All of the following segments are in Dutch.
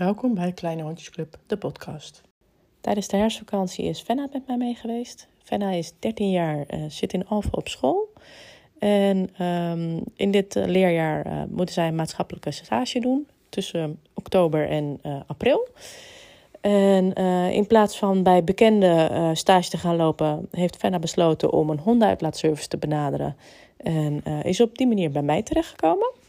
Welkom bij Kleine Hondjesclub, de podcast. Tijdens de herfstvakantie is Fenna met mij mee geweest. Fenna is 13 jaar, uh, zit in Alphen op school. En um, in dit uh, leerjaar uh, moeten zij een maatschappelijke stage doen tussen oktober en april. En in plaats van bij bekende stage te gaan lopen, heeft Fenna besloten om een hondenuitlaatservice te benaderen. En is op die manier bij mij terechtgekomen.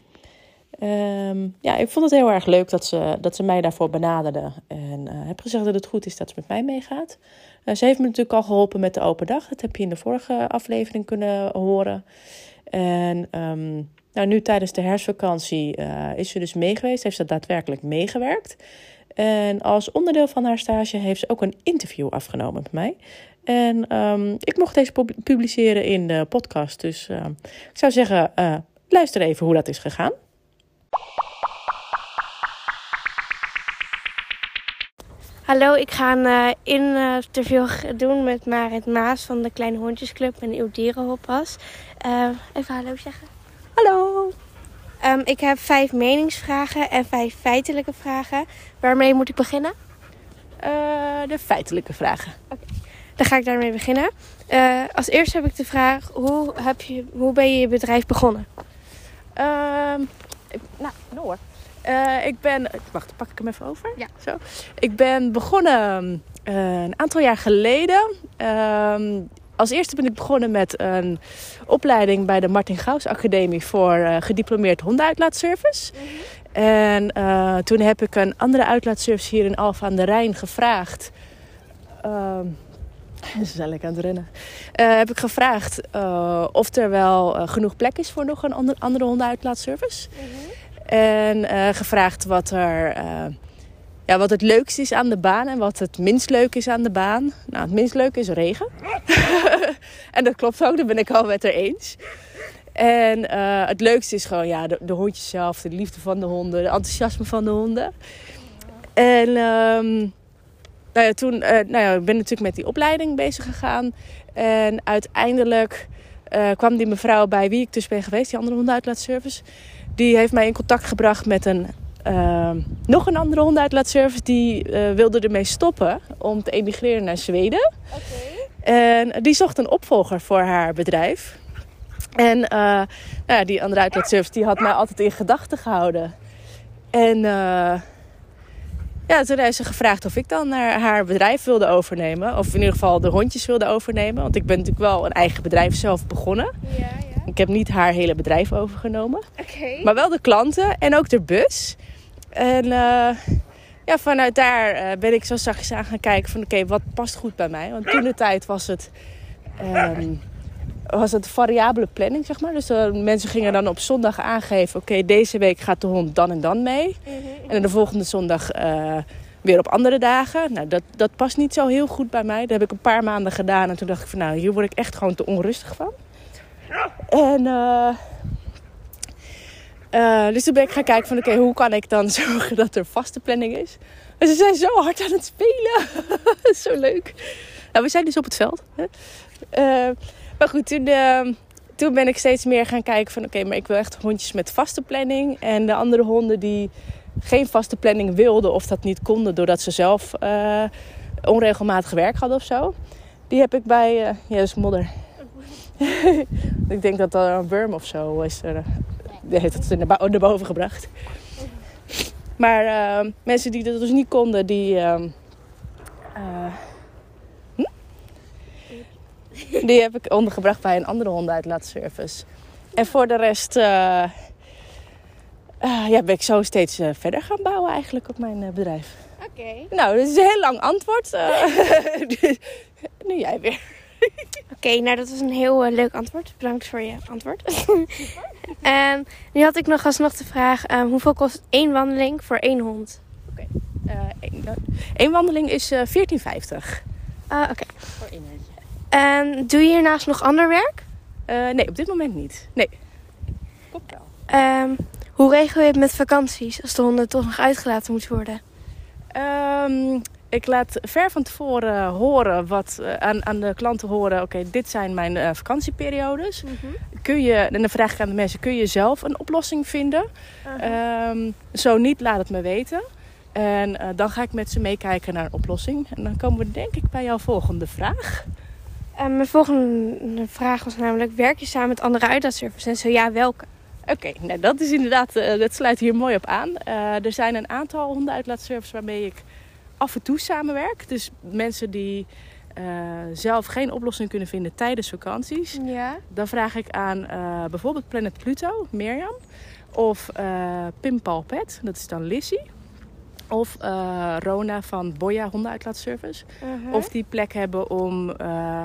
Um, ja, ik vond het heel erg leuk dat ze, dat ze mij daarvoor benaderde. En uh, heb gezegd dat het goed is dat ze met mij meegaat. Uh, ze heeft me natuurlijk al geholpen met de open dag. Dat heb je in de vorige aflevering kunnen horen. En um, nou, nu tijdens de herfstvakantie uh, is ze dus meegeweest. Heeft ze daadwerkelijk meegewerkt. En als onderdeel van haar stage heeft ze ook een interview afgenomen met mij. En um, ik mocht deze publiceren in de podcast. Dus ik zou zeggen, luister even hoe dat is gegaan. Hallo, ik ga een uh, interview doen met Marit Maas van de Kleine Hondjesclub en Uw Dierenhoppas. Uh, even hallo zeggen. Hallo! Um, ik heb vijf meningsvragen en vijf feitelijke vragen. Waarmee moet ik beginnen? Uh, de feitelijke vragen. Oké, okay. dan ga ik daarmee beginnen. als eerste heb ik de vraag, hoe, heb je, hoe ben je je bedrijf begonnen? Ehm, nou, door. Uh, ik ben. Wacht, pak ik hem even over? Ja. Zo. Ik ben begonnen uh, een aantal jaar geleden. Uh, als eerste ben ik begonnen met een opleiding bij de Martin Gauws Academie voor uh, gediplomeerd hondenuitlaatservice. Mm -hmm. En toen heb ik een andere uitlaatservice hier in Alphen aan de Rijn gevraagd. Ehm, ze zijn lekker aan het rennen. heb ik gevraagd of er wel genoeg plek is voor nog een andere, andere hondenuitlaatservice. Mm -hmm. En gevraagd wat, er, ja, wat het leukste is aan de baan en wat het minst leuk is aan de baan. Nou, het minst leuke is regen. en dat klopt ook, daar ben ik al met haar eens. En uh, het leukste is gewoon ja, de, de hondjes zelf, de liefde van de honden, de enthousiasme van de honden. En um, nou ja, toen nou ja, ik ben natuurlijk met die opleiding bezig gegaan. En uiteindelijk kwam die mevrouw bij wie ik dus ben geweest, die andere hondenuitlaatservice die heeft mij in contact gebracht met een, uh, nog een andere hondenuitlaatservice. Die uh, wilde ermee stoppen om te emigreren naar Zweden. Okay. En die zocht een opvolger voor haar bedrijf. En uh, nou ja, die andere uitlaatservice die had mij altijd in gedachten gehouden. En ja, toen heeft ze gevraagd of ik dan naar haar bedrijf wilde overnemen. Of in ieder geval de hondjes wilde overnemen. Want ik ben natuurlijk wel een eigen bedrijf zelf begonnen. Ja, ja. Ik heb niet haar hele bedrijf overgenomen. Okay. Maar wel de klanten en ook de bus. En uh, ja, vanuit daar uh, ben ik zo zachtjes aan gaan kijken van oké, okay, wat past goed bij mij. Want toen de tijd was het, um, was het variabele planning, zeg maar. Dus uh, mensen gingen dan op zondag aangeven, oké, okay, deze week gaat de hond dan en dan mee. Mm -hmm. En de volgende zondag weer op andere dagen. Nou, dat, dat past niet zo heel goed bij mij. Dat heb ik een paar maanden gedaan. En toen dacht ik van nou, hier word ik echt gewoon te onrustig van. En uh, uh, dus toen ben ik gaan kijken van oké, okay, hoe kan ik dan zorgen dat er vaste planning is. En ze zijn zo hard aan het spelen. zo leuk. Nou, we zijn dus op het veld. Hè? Uh, maar goed, toen, toen ben ik steeds meer gaan kijken van oké, maar ik wil echt hondjes met vaste planning. En de andere honden die geen vaste planning wilden of dat niet konden doordat ze zelf onregelmatig werk hadden of zo. Die heb ik bij, ja, dat is modder. ik denk dat er een worm of zo is. Uh, die heeft het naar, boven gebracht. Maar uh, mensen die dat dus niet konden, die. Uh, hm? Die heb ik ondergebracht bij een andere hondenuitlaatservice. En voor de rest ja, ben ik zo steeds verder gaan bouwen eigenlijk op mijn bedrijf. Oké. Okay. Nou, dat is een heel lang antwoord. nu jij weer. Oké, okay, nou dat was een heel uh, leuk antwoord. Bedankt voor je antwoord. en nu had ik nog alsnog de vraag: um, hoeveel kost één wandeling voor één hond? Oké, okay. uh, één, één wandeling is uh, 14,50. Ah, Oké. Voor één hondje. En doe je hiernaast nog ander werk? Eh, nee, op dit moment niet. Nee. Klopt wel. Um, hoe regel je het met vakanties als de honden toch nog uitgelaten moeten worden? Um, ik laat ver van tevoren horen wat uh, aan, aan de klanten horen. Oké, okay, dit zijn mijn uh, vakantieperiodes. Mm -hmm. Kun je, en dan vraag ik aan de mensen: kun je zelf een oplossing vinden? Uh -huh. um, zo niet, laat het me weten. En eh, dan ga ik met ze meekijken naar een oplossing. En dan komen we denk ik bij jouw volgende vraag. Uh, mijn volgende vraag was namelijk: werk je samen met andere uitlaatservices? En zo ja, welke? Oké, nou dat is inderdaad, uh, dat sluit hier mooi op aan. er zijn een aantal hondenuitlaatservices waarmee ik af en toe samenwerk. Dus mensen die zelf geen oplossing kunnen vinden tijdens vakanties. Ja. Dan vraag ik aan bijvoorbeeld Planet Pluto, Mirjam. Of Pim Palpet, dat is dan Lissy. Of uh, Rona van Boya Hondenuitlaatservice. Uh-huh. Of die plek hebben om uh,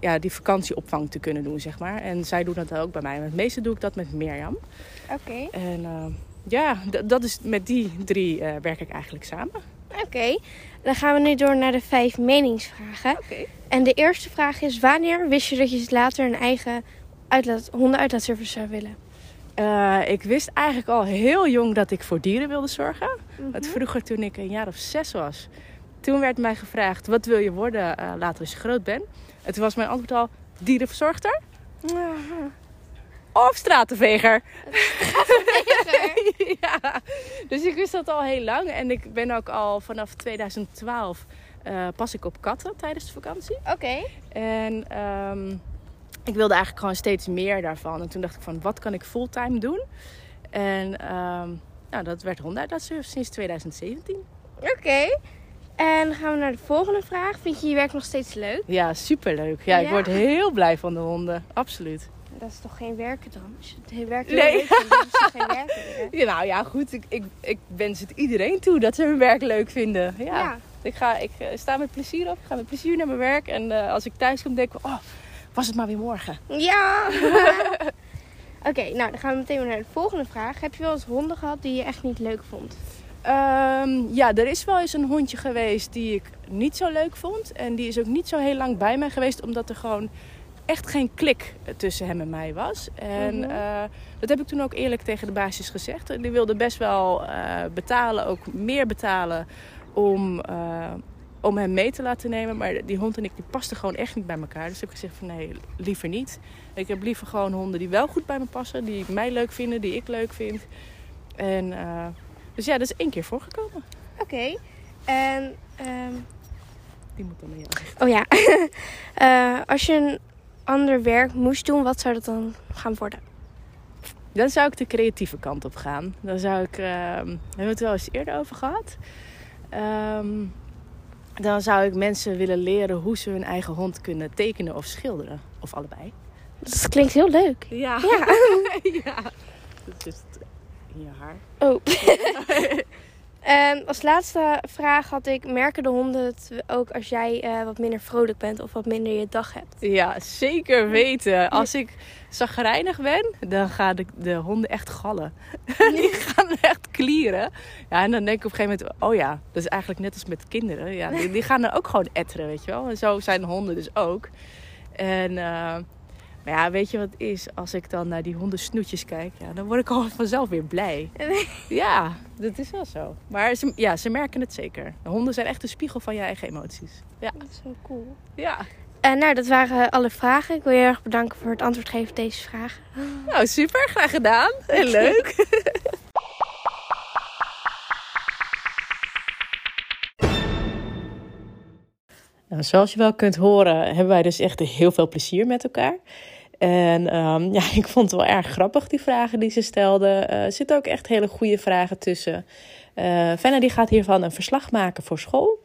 ja, die vakantieopvang te kunnen doen, zeg maar. En zij doen dat ook bij mij. Maar het meeste doe ik dat met Mirjam. Oké. En uh, ja, dat is, met die drie werk ik eigenlijk samen. Oké. Dan gaan we nu door naar de vijf meningsvragen. Oké. En de eerste vraag is: wanneer wist je dat je later een eigen uitlaat, hondenuitlaatservice zou willen? Uh, ik wist eigenlijk al heel jong dat ik voor dieren wilde zorgen. Mm -hmm. Vroeger, toen ik een jaar of zes was, toen werd mij gevraagd: wat wil je worden uh, later als je groot bent? En toen was mijn antwoord al: dierenverzorgster. Of stratenveger. Stratenveger. ja, dus ik wist dat al heel lang. En ik ben ook al vanaf 2012 uh, pas ik op katten tijdens de vakantie. Oké. Okay. En um, ik wilde eigenlijk gewoon steeds meer daarvan. En toen dacht ik van, wat kan ik fulltime doen? En um, nou, dat werd hondenuitlaatservice sinds 2017. Oké. Okay. En dan gaan we naar de volgende vraag. Vind je je werk nog steeds leuk? Ja, superleuk. Ja, ja. ik word heel blij van de honden. Absoluut. Dat is toch geen werken dan? Als je het werk nee. leuk vindt, is het geen werken meer. Ja, nou ja, goed. Ik, ik, ik wens het iedereen toe dat ze hun werk leuk vinden. Ja. ja. Ik, ga, ik sta met plezier op. Ik ga met plezier naar mijn werk. En uh, als ik thuis kom, denk ik... Oh, was het maar weer morgen. Ja! Oké, okay, nou dan gaan we meteen weer naar de volgende vraag. Heb je wel eens honden gehad die je echt niet leuk vond? Um, ja, er is wel eens een hondje geweest die ik niet zo leuk vond. En die is ook niet zo heel lang bij mij geweest, omdat er gewoon echt geen klik tussen hem en mij was. En mm-hmm. uh, dat heb ik toen ook eerlijk tegen de baasjes gezegd. Die wilde best wel uh, betalen, ook meer betalen om, uh, om hem mee te laten nemen. Maar die hond en ik die pasten gewoon echt niet bij elkaar. Dus ik heb gezegd van nee, liever niet. Ik heb liever gewoon honden die wel goed bij me passen. Die mij leuk vinden, die ik leuk vind. En uh, dus ja, dat is één keer voorgekomen. Oké. Okay. En... Um... Die moet dan jou. Oh ja. uh, als je een ander werk moest doen, wat zou dat dan gaan worden? Dan zou ik de creatieve kant op gaan. Dan zou ik... Uh, hebben we het wel eens eerder over gehad. Um, dan zou ik mensen willen leren hoe ze hun eigen hond kunnen tekenen of schilderen. Of allebei. Dat klinkt heel leuk. Ja. Ja. ja. Dat is in je haar. Oh. en als laatste vraag had ik... Merken de honden het ook als jij uh, wat minder vrolijk bent... of wat minder je dag hebt? Ja, zeker weten. Als ik zagrijnig ben, dan gaan de, de honden echt gallen. Die gaan echt klieren. Ja, en dan denk ik op een gegeven moment... Oh ja, dat is eigenlijk net als met kinderen. Ja, die, die gaan er ook gewoon etteren, weet je wel. En zo zijn honden dus ook. En... Uh, maar ja, weet je wat het is? Als ik dan naar die hondensnoetjes kijk, ja, dan word ik al vanzelf weer blij. Ja, dat is wel zo. Maar ze, ja, ze merken het zeker. De honden zijn echt een spiegel van je eigen emoties. Ja. Dat is zo cool. Ja. Uh, nou, dat waren alle vragen. Ik wil je erg bedanken voor het antwoord geven op deze vragen. Nou, super. Graag gedaan. Heel leuk. Nou, zoals je wel kunt horen, hebben wij dus echt heel veel plezier met elkaar. En um, ja, ik vond het wel erg grappig, die vragen die ze stelden. Uh, er zitten ook echt hele goede vragen tussen. Uh, Fenna die gaat hiervan een verslag maken voor school.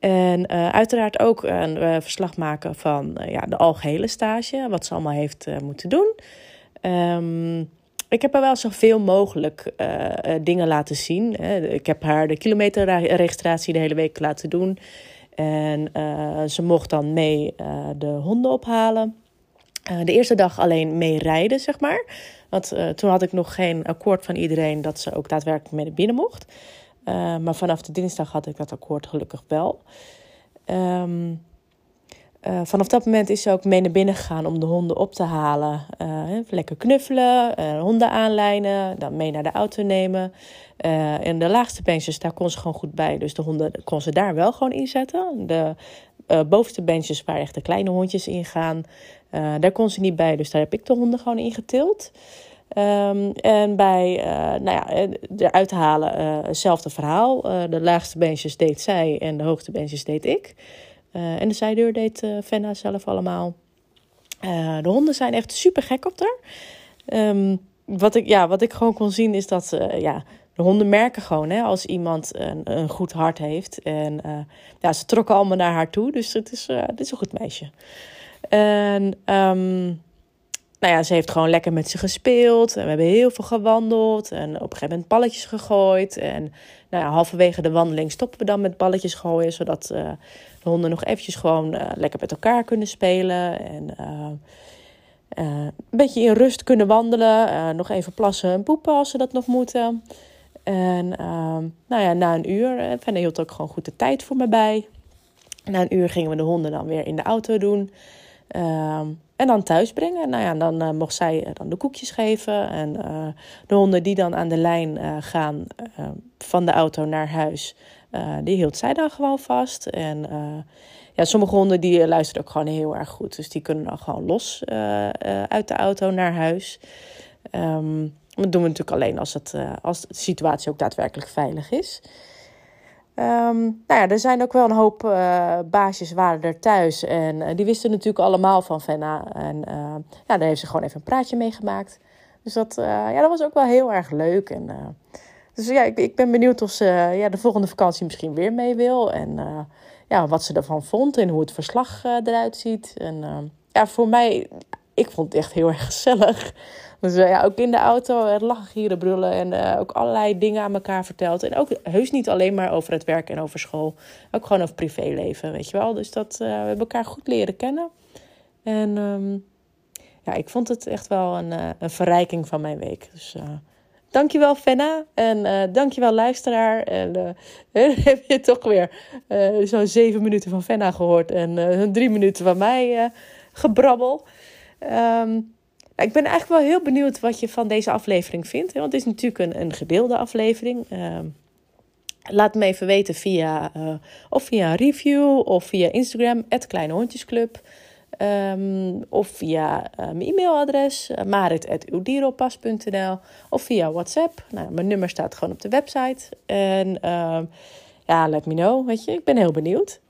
En uiteraard ook een verslag maken van ja, de algehele stage. Wat ze allemaal heeft moeten doen. Um, ik heb haar wel zoveel mogelijk dingen laten zien. Ik heb haar de kilometerregistratie de hele week laten doen. En uh, ze mocht dan mee uh, de honden ophalen. Uh, de eerste dag alleen mee rijden, zeg maar. Want toen had ik nog geen akkoord van iedereen dat ze ook daadwerkelijk mee binnen mocht. maar vanaf de dinsdag had ik dat akkoord gelukkig wel. Um, Uh, vanaf dat moment is ze ook mee naar binnen gegaan om de honden op te halen. Uh, lekker knuffelen, uh, honden aanlijnen, dan mee naar de auto nemen. en de laagste benches, daar kon ze gewoon goed bij. Dus de honden kon ze daar wel gewoon inzetten. De bovenste benches waar echt de kleine hondjes in gaan, daar kon ze niet bij. Dus daar heb ik de honden gewoon in getild. Ehm, en bij uh, nou ja, eruit halen, uh, hetzelfde verhaal. de laagste beentjes deed zij en de hoogste beentjes deed ik. En de zijdeur deed Fenna zelf allemaal. de honden zijn echt super gek op haar. Um, wat, ik, ja, wat ik gewoon kon zien is dat ja, de honden merken gewoon hè, als iemand een, een goed hart heeft. En ja, ze trokken allemaal naar haar toe. Dus het is, het is een goed meisje. En um, nou ja, ze heeft gewoon lekker met ze gespeeld. En we hebben heel veel gewandeld. En op een gegeven moment balletjes gegooid. En nou ja, halverwege de wandeling stoppen we dan met balletjes gooien. Zodat uh, de honden nog eventjes gewoon uh, lekker met elkaar kunnen spelen. En uh, een beetje in rust kunnen wandelen. nog even plassen en poepen als ze dat nog moeten. En nou ja, na een uur, Fenne hield ook gewoon goed de tijd voor me bij. Na een uur gingen we de honden dan weer in de auto doen. En dan thuis brengen. Nou ja, dan mocht zij eh, dan de koekjes geven. En de honden die dan aan de lijn gaan van de auto naar huis, die hield zij dan gewoon vast. En ja, sommige honden die luisteren ook gewoon heel erg goed. Dus die kunnen dan gewoon los uit de auto naar huis. Um, dat doen we natuurlijk alleen als, het, als de situatie ook daadwerkelijk veilig is. Um, nou ja, er zijn ook wel een hoop baasjes waren er thuis. En die wisten natuurlijk allemaal van Venna. En ja, daar heeft ze gewoon even een praatje mee gemaakt. Dus dat, ja, dat was ook wel heel erg leuk. En, dus ja, ik, ik ben benieuwd of ze ja, de volgende vakantie misschien weer mee wil. En ja, wat ze ervan vond en hoe het verslag eruit ziet. En ja, voor mij, ik vond het echt heel erg gezellig. Dus ja, ook in de auto uh, lachen, gieren, brullen en ook allerlei dingen aan elkaar verteld. En ook heus niet alleen maar over het werk en over school. Ook gewoon over privéleven, weet je wel. Dus dat, we hebben elkaar goed leren kennen. En um, ja, ik vond het echt wel een, een verrijking van mijn week. Dus dankjewel Fenna en uh, dankjewel luisteraar. En uh, heb je toch weer uh, zo'n zeven minuten van Fenna gehoord en drie minuten van mij gebrabbel. Um, ik ben eigenlijk wel heel benieuwd wat je van deze aflevering vindt. Want het is natuurlijk een, een gedeelde aflevering. Uh, laat me even weten via, of via een review of via Instagram, het Kleine Hondjesclub. Um, of via uh, mijn e-mailadres, uh, of via WhatsApp. Nou, mijn nummer staat gewoon op de website. En ja, let me know, weet je. Ik ben heel benieuwd.